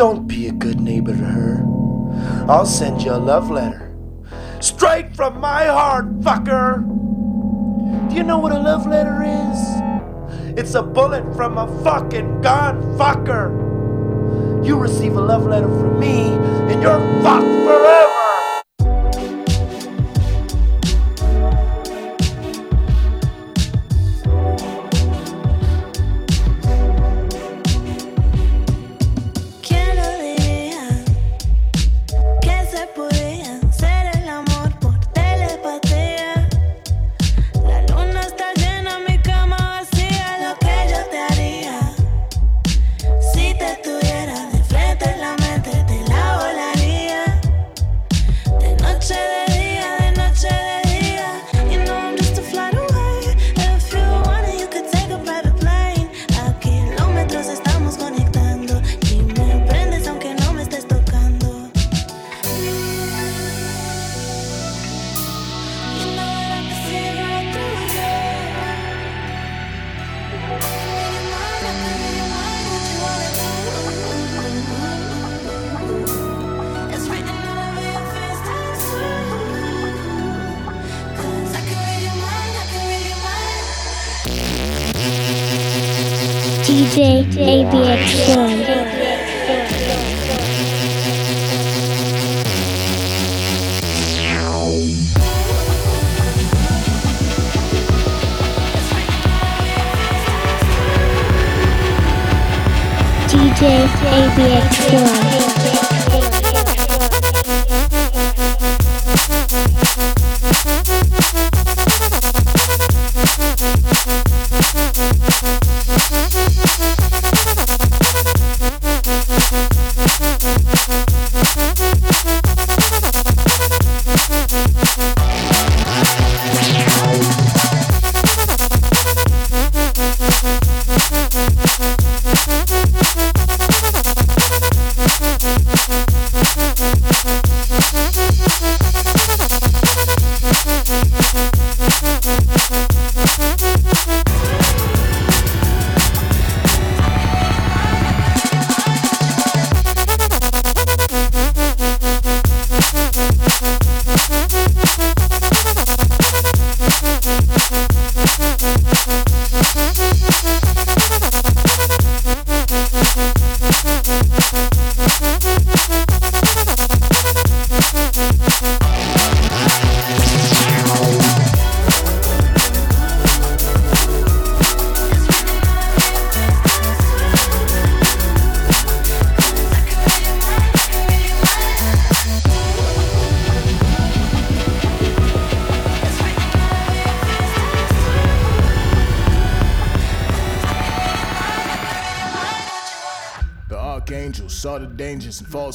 Don't be a good neighbor to her. I'll send you a love letter. Straight from my heart, fucker! Do you know what a love letter is? It's a bullet from a fucking gun, fucker! You receive a love letter from me, and you're fucked forever!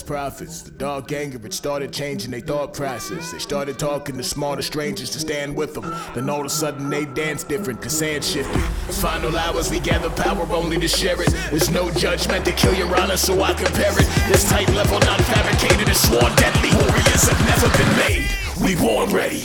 Prophets. The dark anger, it started changing their thought process. They started talking to smarter strangers to stand with them. Then all of a sudden they dance different, cause sand shifted. Final hours, we gather power only to share it. There's no judgment to kill your honor, so I compare it. This tight level, not fabricated, and sworn deadly. Warriors have never been made. We born ready.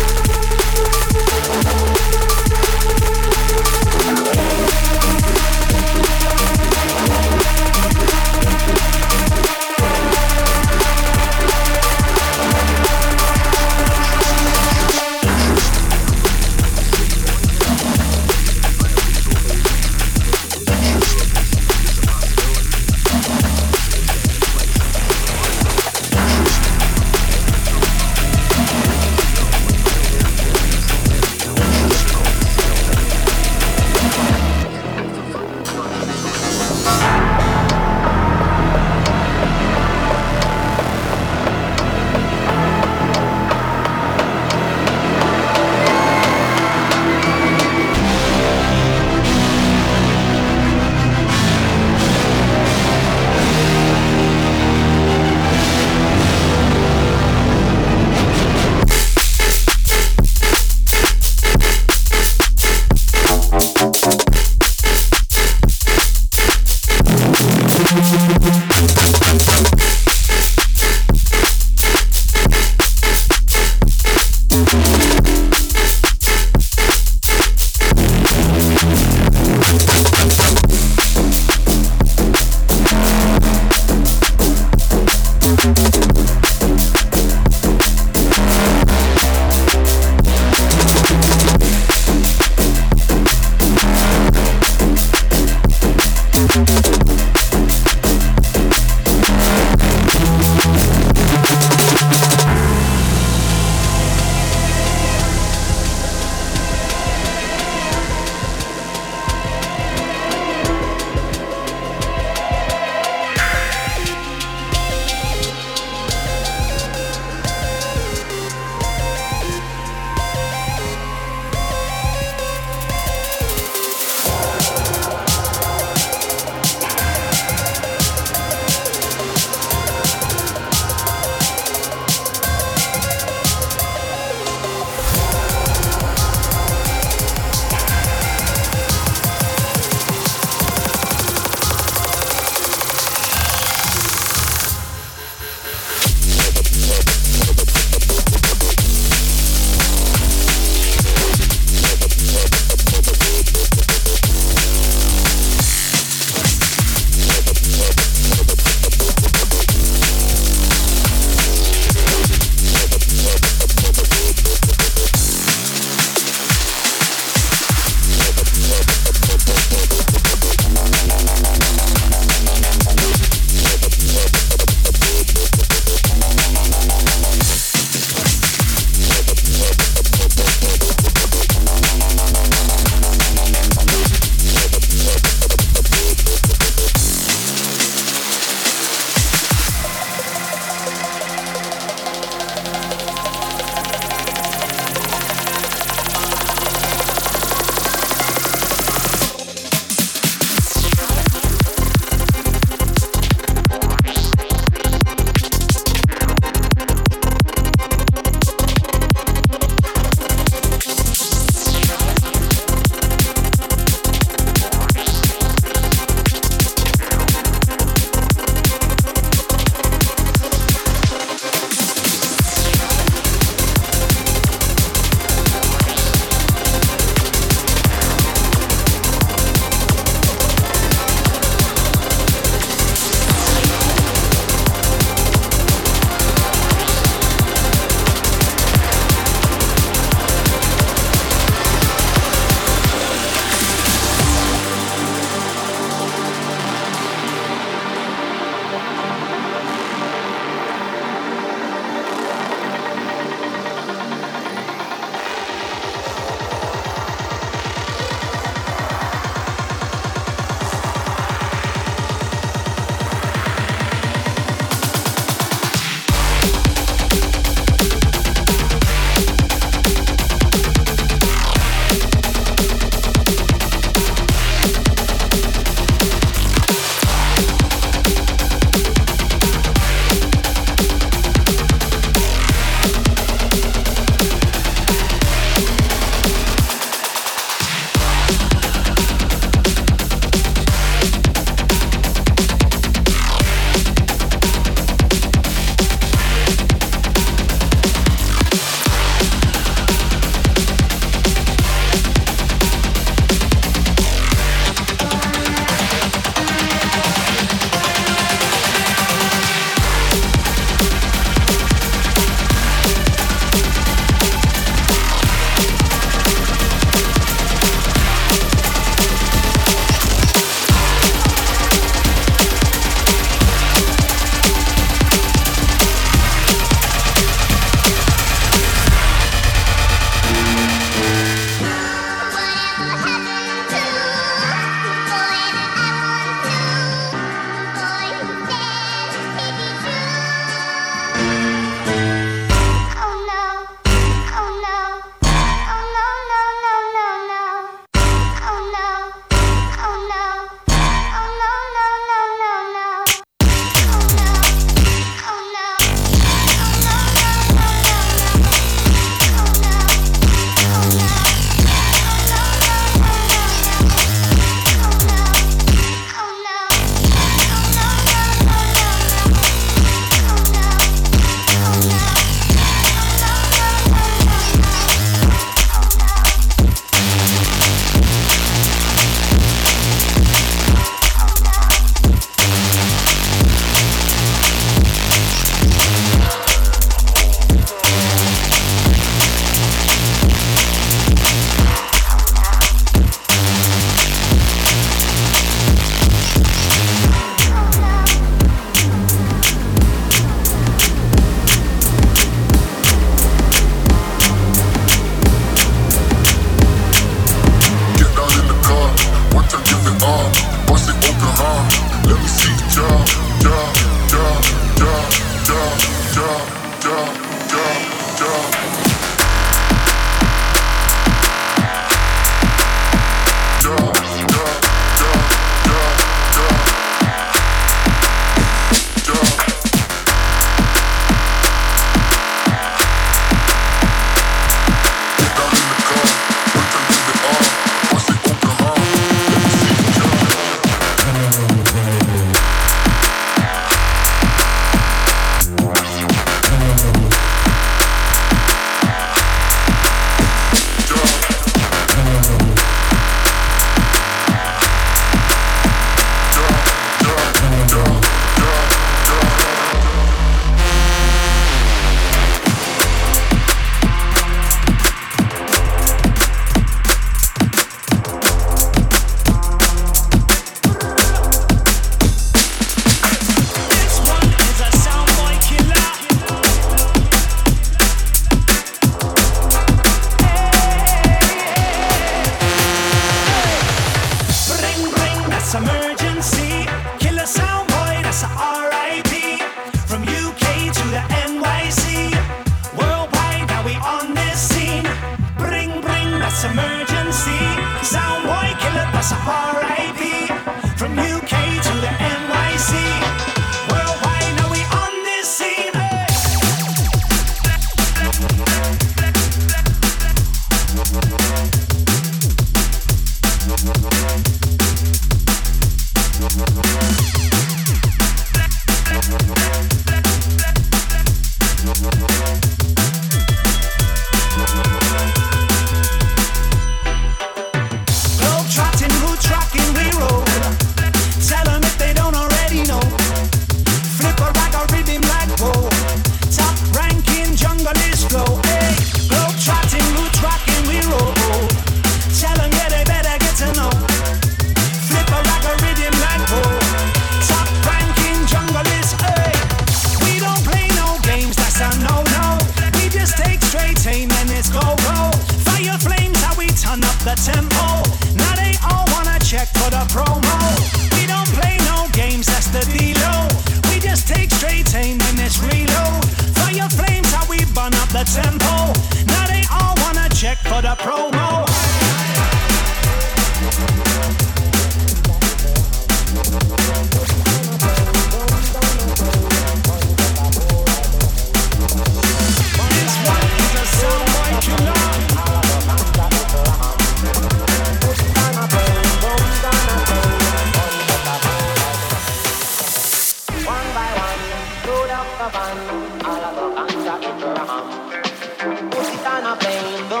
Música no aprendo.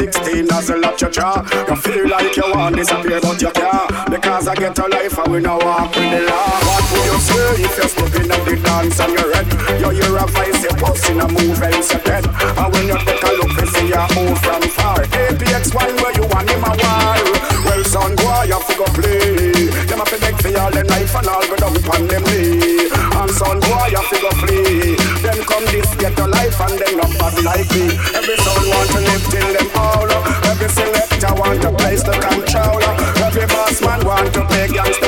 16 as a lot you draw. You feel like you want disappear, but you can't. Because I get a life and we now walk with the law. What would you say if you're stepping up the dance and you're red? You hear a voice, you're posting a move and you're dead. And when you take a look, you see your move from far. APX one, where you want him a while. Well, son, boy, you have go play. Them have to beg for all them life and all go down upon them knee. And son, boy, you life and them not bad like me. Every soul want to live till them all. Every selector want a place to control. Every boss man want to play gangster.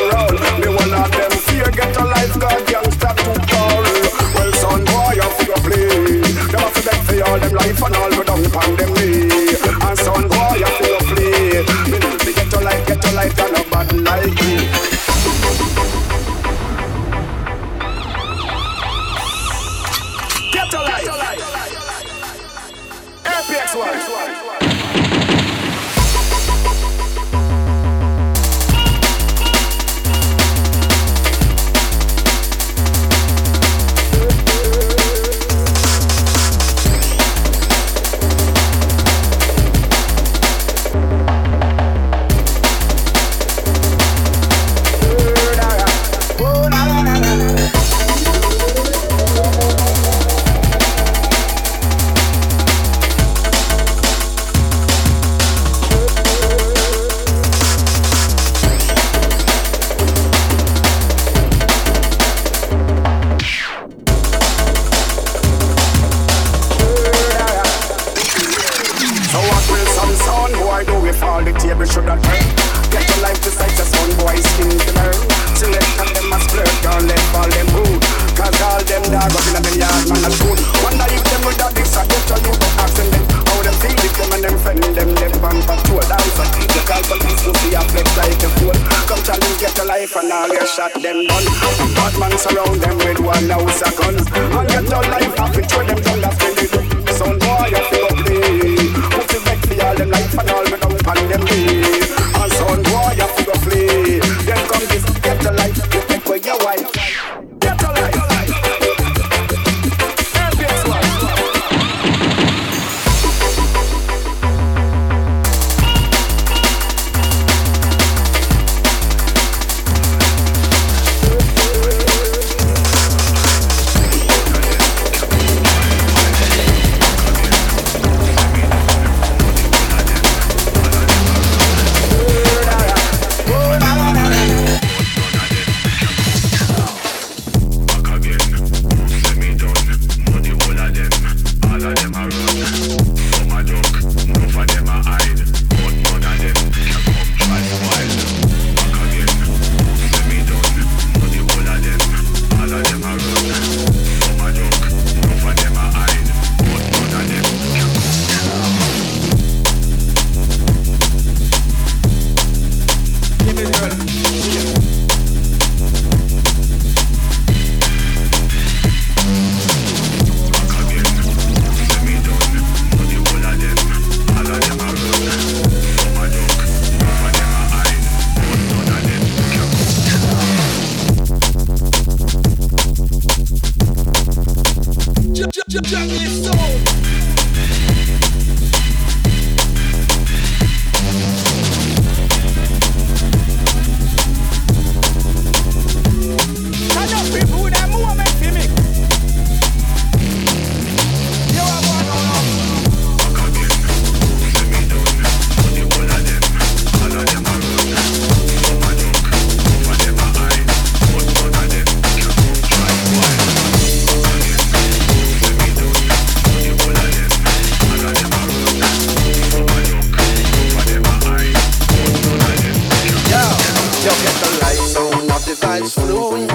right sound of the vibes flowing.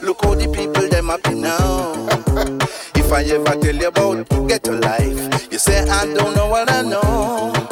Look how the people them happy now. if I ever tell you about get your life, you say I don't know what I know.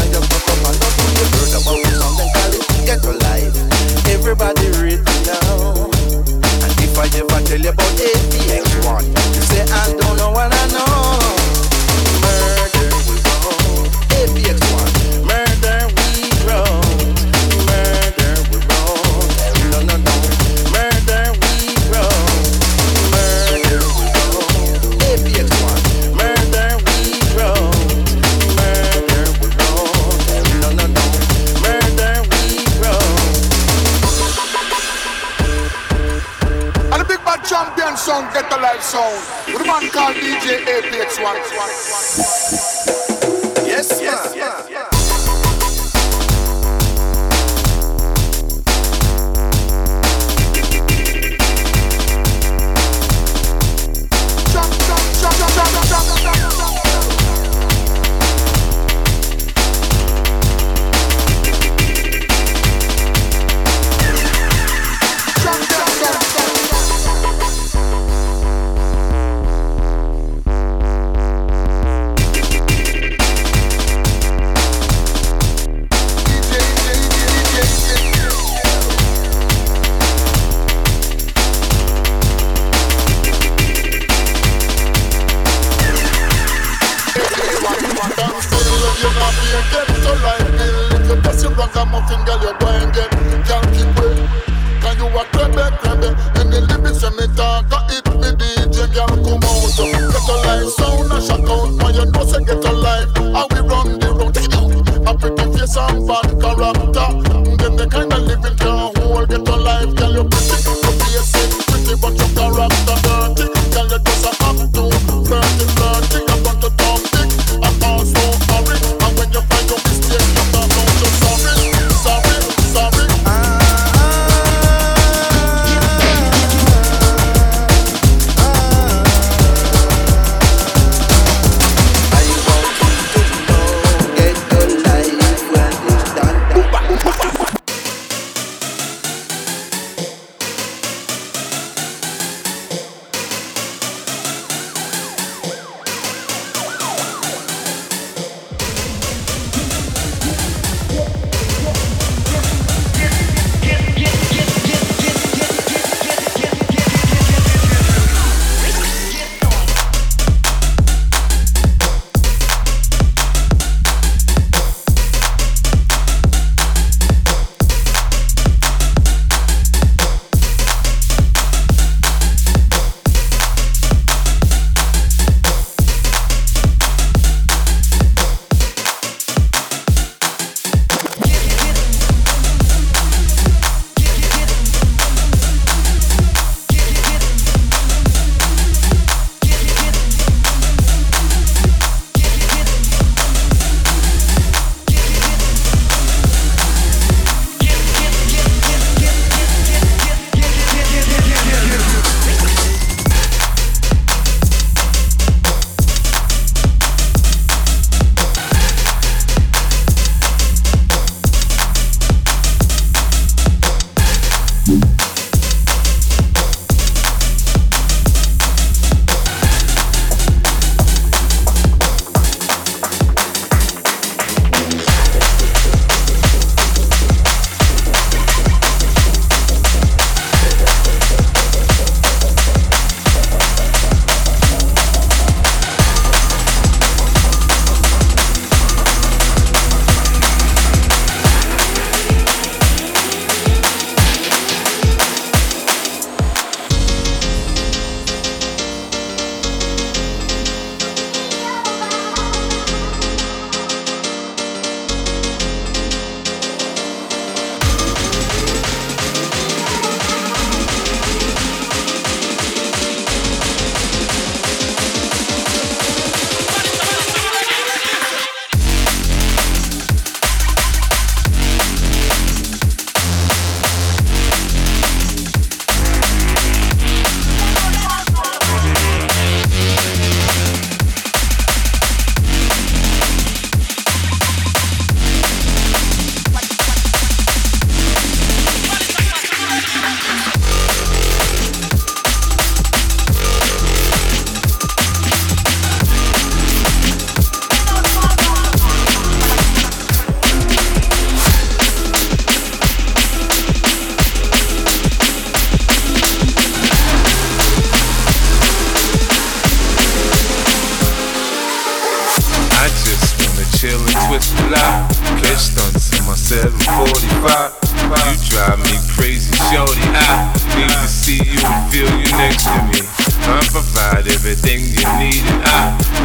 ghetto life. Everybody read me now. And if I ever tell you about APX1, you say I don't know what I know. Called DJ APX1. Yes,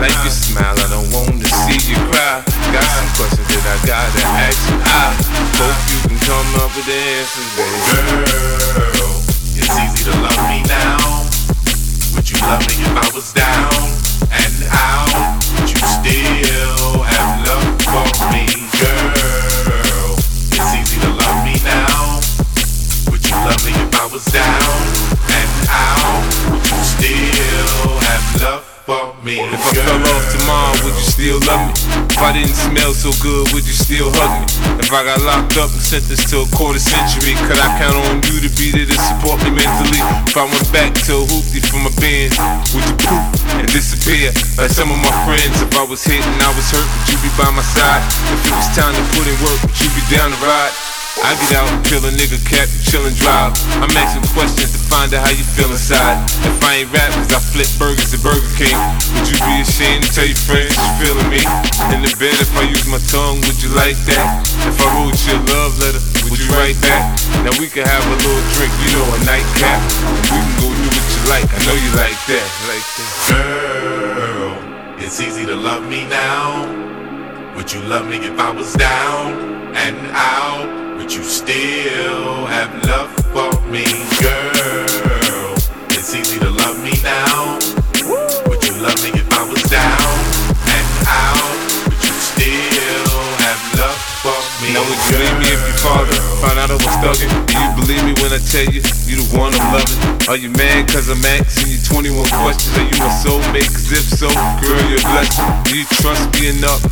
like your smile. I don't want to see you cry. Got some questions that I gotta ask you. I hope you can come up with the answers, baby. Girl, it's easy to love me now. Would you love me if I was down and out? Would you still have love for me, girl? It's easy to love me now. Would you love me if I was down and out? Would you still have love? If I fell off tomorrow, would you still love me? If I didn't smell so good, would you still hug me? If I got locked up and sentenced to a quarter century, could I count on you to be there to support me mentally? If I went back to a hoopty for my Benz, would you poof and disappear like some of my friends? If I was hit and I was hurt, would you be by my side? If it was time to put in work, would you be down to ride? I get out kill a nigga, cap, chillin' drive. I'm asking questions to find out how you feel inside. If I ain't rap, cause I flip burgers at Burger King. Would you be ashamed to tell your friends you feeling me? In the bed, if I use my tongue, would you like that? If I wrote you a love letter, would you write back? Now we can have a little drink, you know, a nightcap. We can go do what you like, I know you like that, like that. Girl, it's easy to love me now. Would you love me if I was down and out? Would you still have love for me, girl? It's easy to love me now. Would you love me if I was down and out? Would you still have love for me? Now would you leave me if your father Find out I was thugging? Do you believe me when I tell you you the one I'm loving? Are you mad cause I'm asking you 21 questions? Are you my soulmate? Cause if so, girl, you're a blessing. Do you trust me enough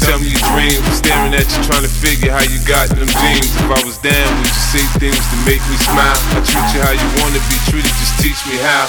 tell me your dreams? Staring at you trying to figure how you got them dreams. If I was down, would you say things to make me smile? I treat you how you wanna be treated, just teach me how.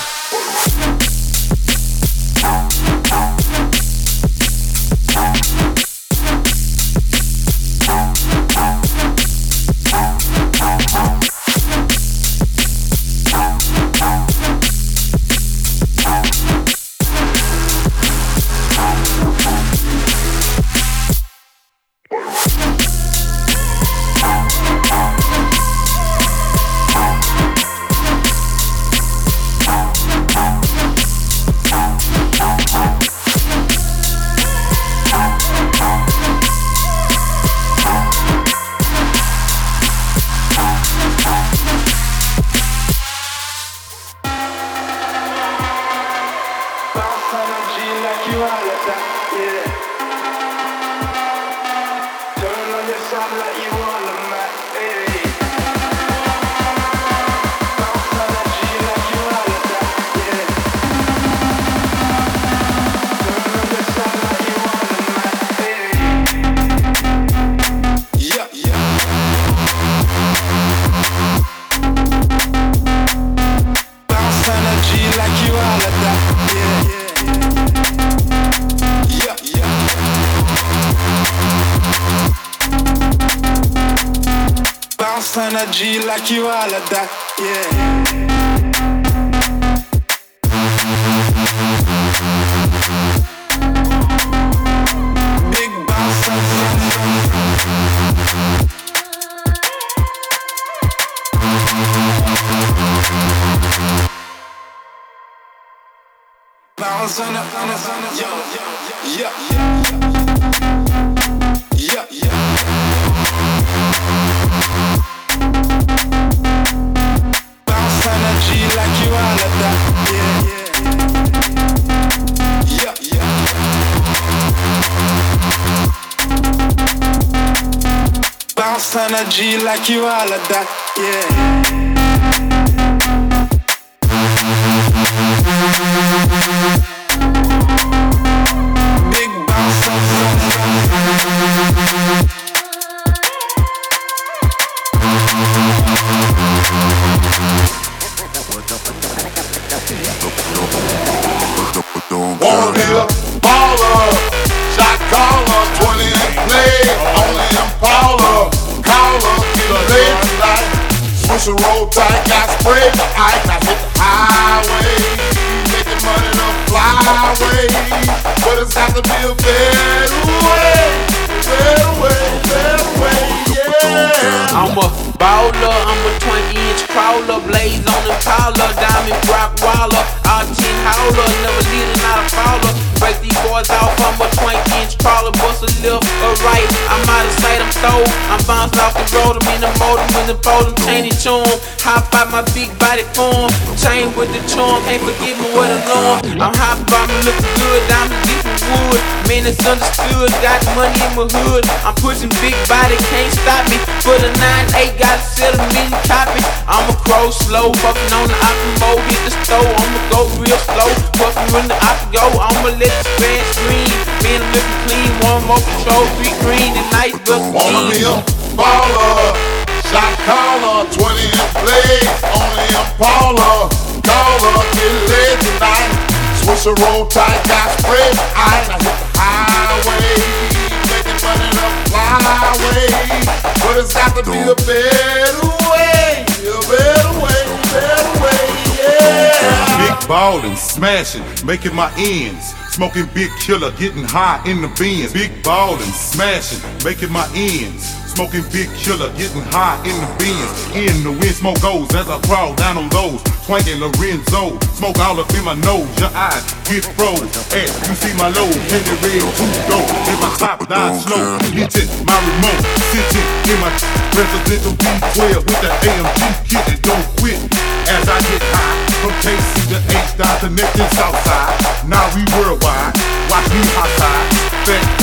Energy like like you all of that, when the fold, I'm chaining chum. Hop out my big body form, chain with the charm, can't forget me what I'm on. I'm hot, I'm looking good, deep in wood. Man, it's understood, got money in my hood. I'm pushing big body, can't stop me. For the 9-8, got a million copies. I'm a crow slow, fucking on the go hit the store, I'ma go real slow. Fuck you in the go, I'ma let the fast scream. Man, I'm looking clean, one more control, three green and nice, but Wanna be a baller, shot caller, 20 and play, only get laid tonight. Swish a roll tight, got. I hit the highway, making money the. But it's got to be a better way, better way, better way, yeah. Big ballin', smashing, making my ends. Smoking big killer, getting high in the bins. Big ballin', smashing, making my ends. Smoking big killer, getting high in the bins. In the wind, smoke goes as I crawl down on those. Twanking Lorenzo, smoke all up in my nose. Your eyes get froze as you see my low. Candy red, two dope. In my top down slow, hitting my remote. Sitting in my presidential B12 with the AMG kit and don't quit as I get high. From KC to H down to Neptune Southside. Now we worldwide. Watch me hot side. Fat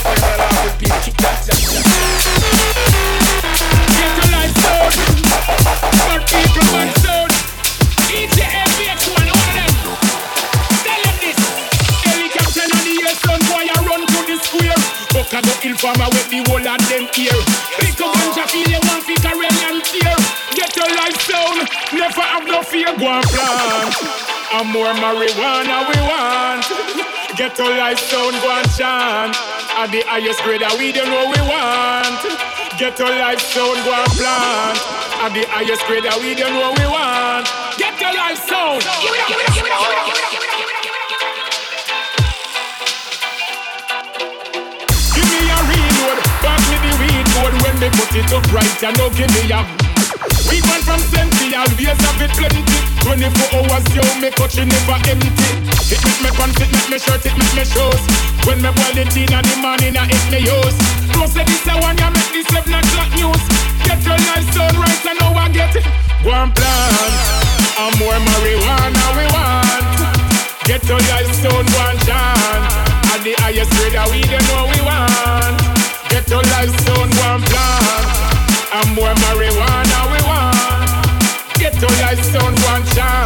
bug. Farmer with the whole of them ear. Pick up and feel you want to carry and tear. Get your life sound, never have no fear. Go and plant. And more marijuana we want. Get your life sound, go and chant. At the highest grade that we don't know we want. Get your life sound, go and plant. At the highest grade that we don't know we want. Get your life sound. Give it up, give it up, give it up, give it up, the when me put it up right and no give me a we went from plenty, always have it plenty. 24 hours, yo, me it never empty. It make me pants, it make me shirt, it make me shoes. When me boil it in the morning, I hit me use. Don't say this a one, you make this 7 o'clock news. Get your life done right, I know I get it. One plan, and more marijuana we want. Get your life done, one chance. And the highest grade we weed, you know we want Get your life done, one plan and more marijuana we want. Get to life sound one chant.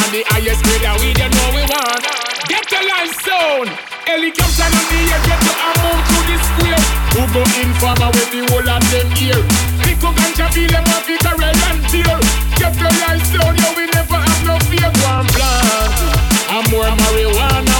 And the highest grade of weed you know we want. Get to life sound. Helicopter on the air, get to a move to the square. Who go in farmer with the whole of them ear. Pick up ganja, feel them off, a red and tear. Get to life sound, yo, we never have no fear. One plant. And more marijuana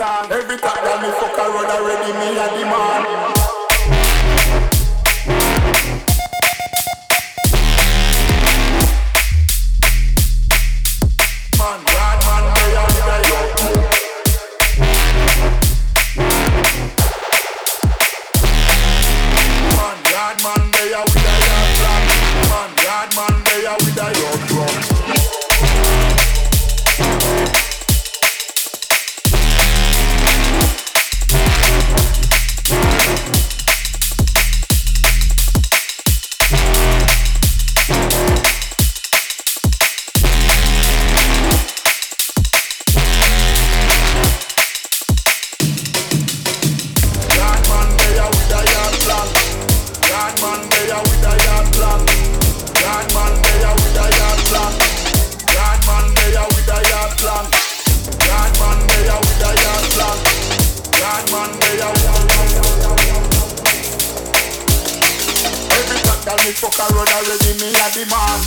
song. The man.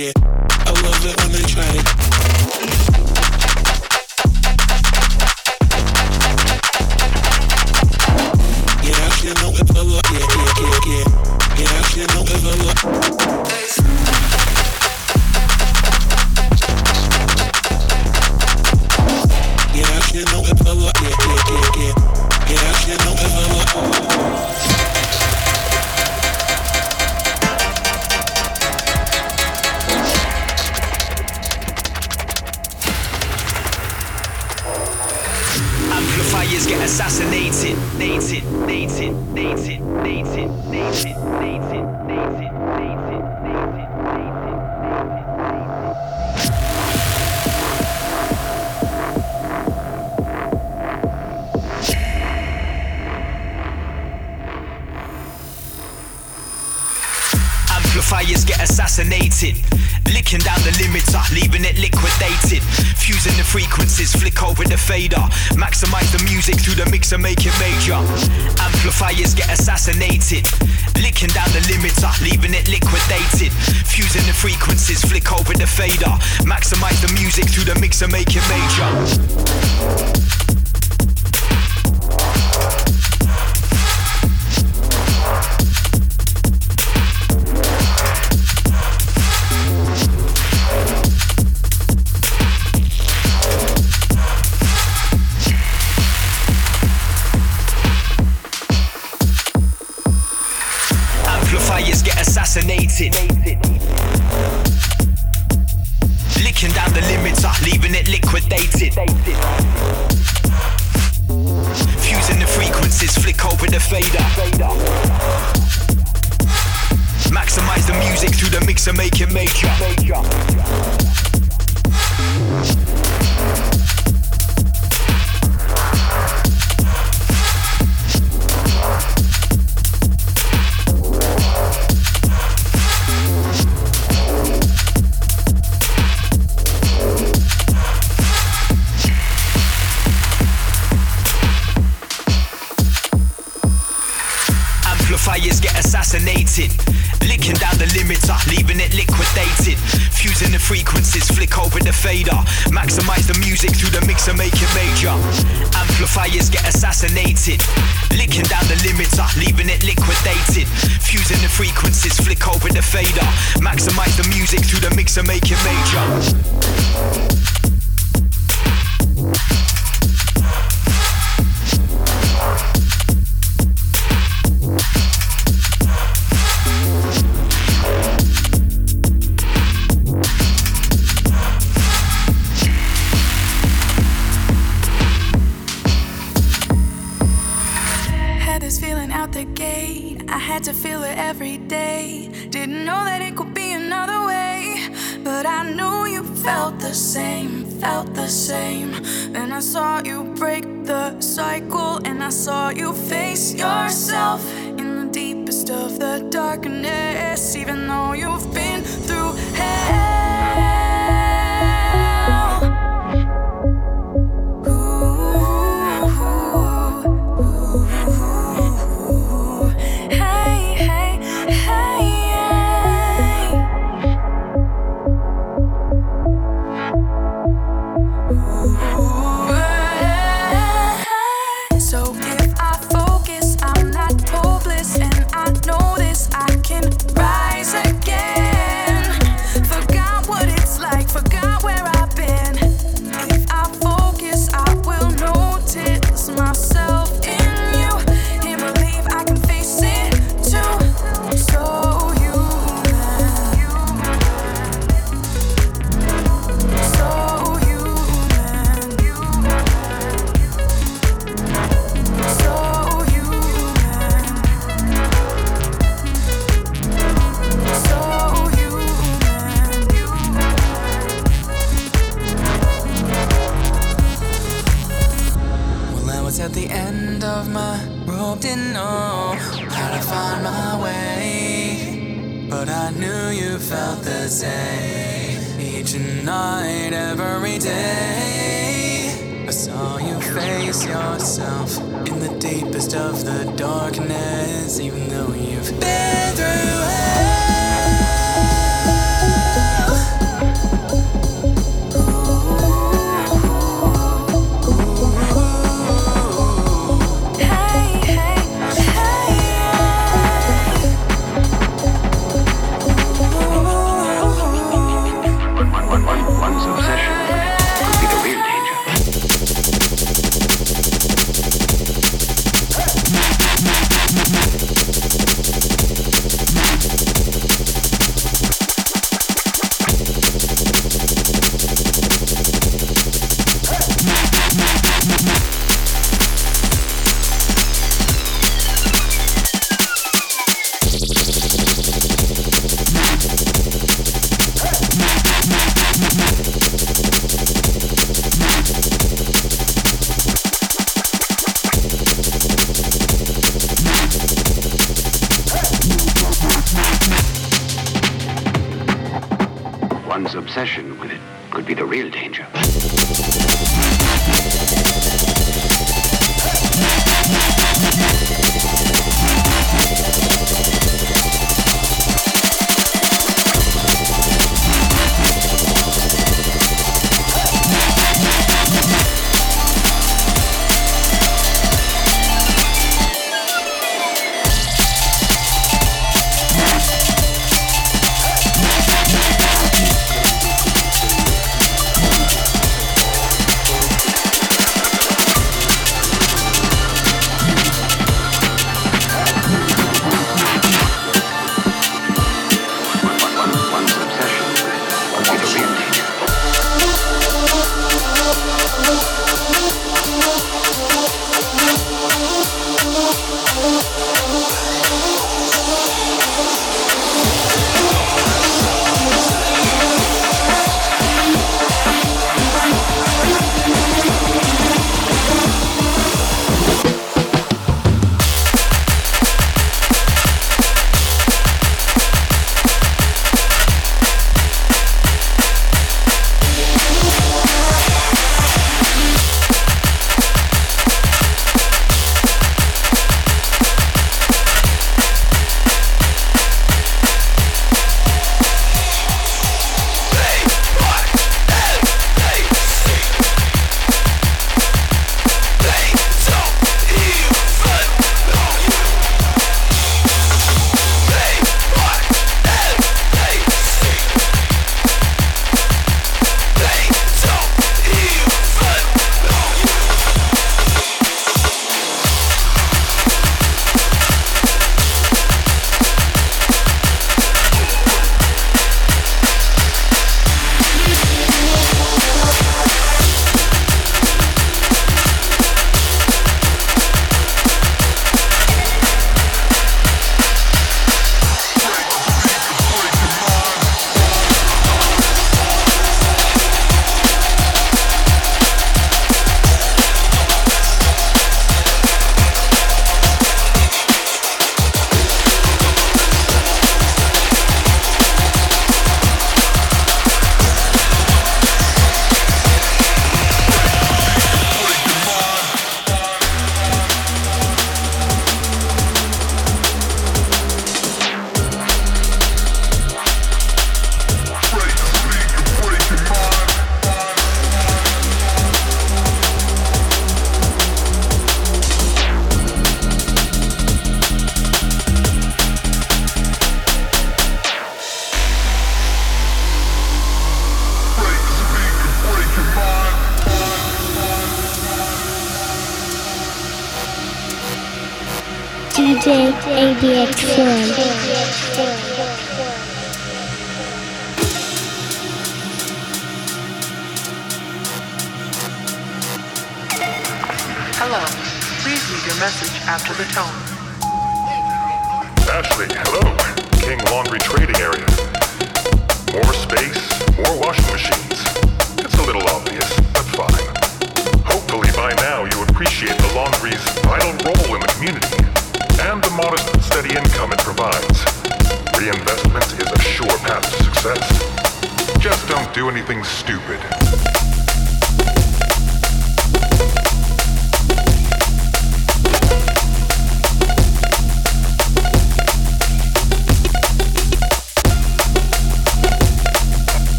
I love it when they try to.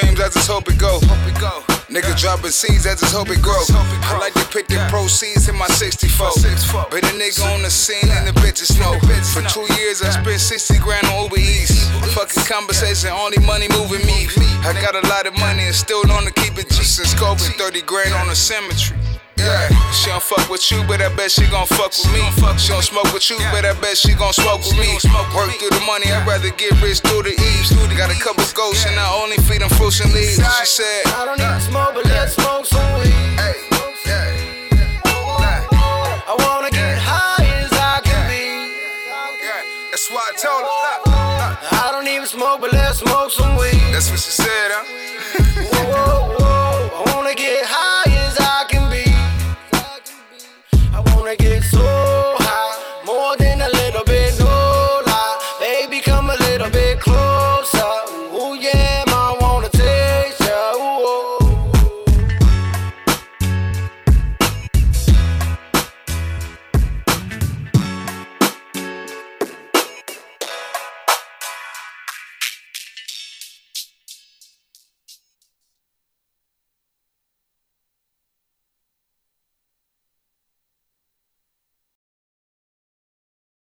Dreams, I just hope it go. Nigga dropping seeds, I just hope it grow. I like to put the proceeds in my 64. Been a nigga on the scene and the bitches know. For two years, I spent 60 grand on Uber Eats. Fucking conversation, only money moving me. I got a lot of money and still to keep it G. Since COVID, 30 grand on the cemetery. Yeah, she don't fuck with you, but I bet she gon' fuck with me. She don't smoke with you, but I bet she gon' smoke with me. Work through the money, I'd rather get rich through the eves. Got a couple ghosts and I only feed them fruits and leaves. She said, I don't even smoke, but let's smoke some weed. I wanna get high as I can be. That's why I told her. I don't even smoke, but let's smoke some weed. That's what she said, huh?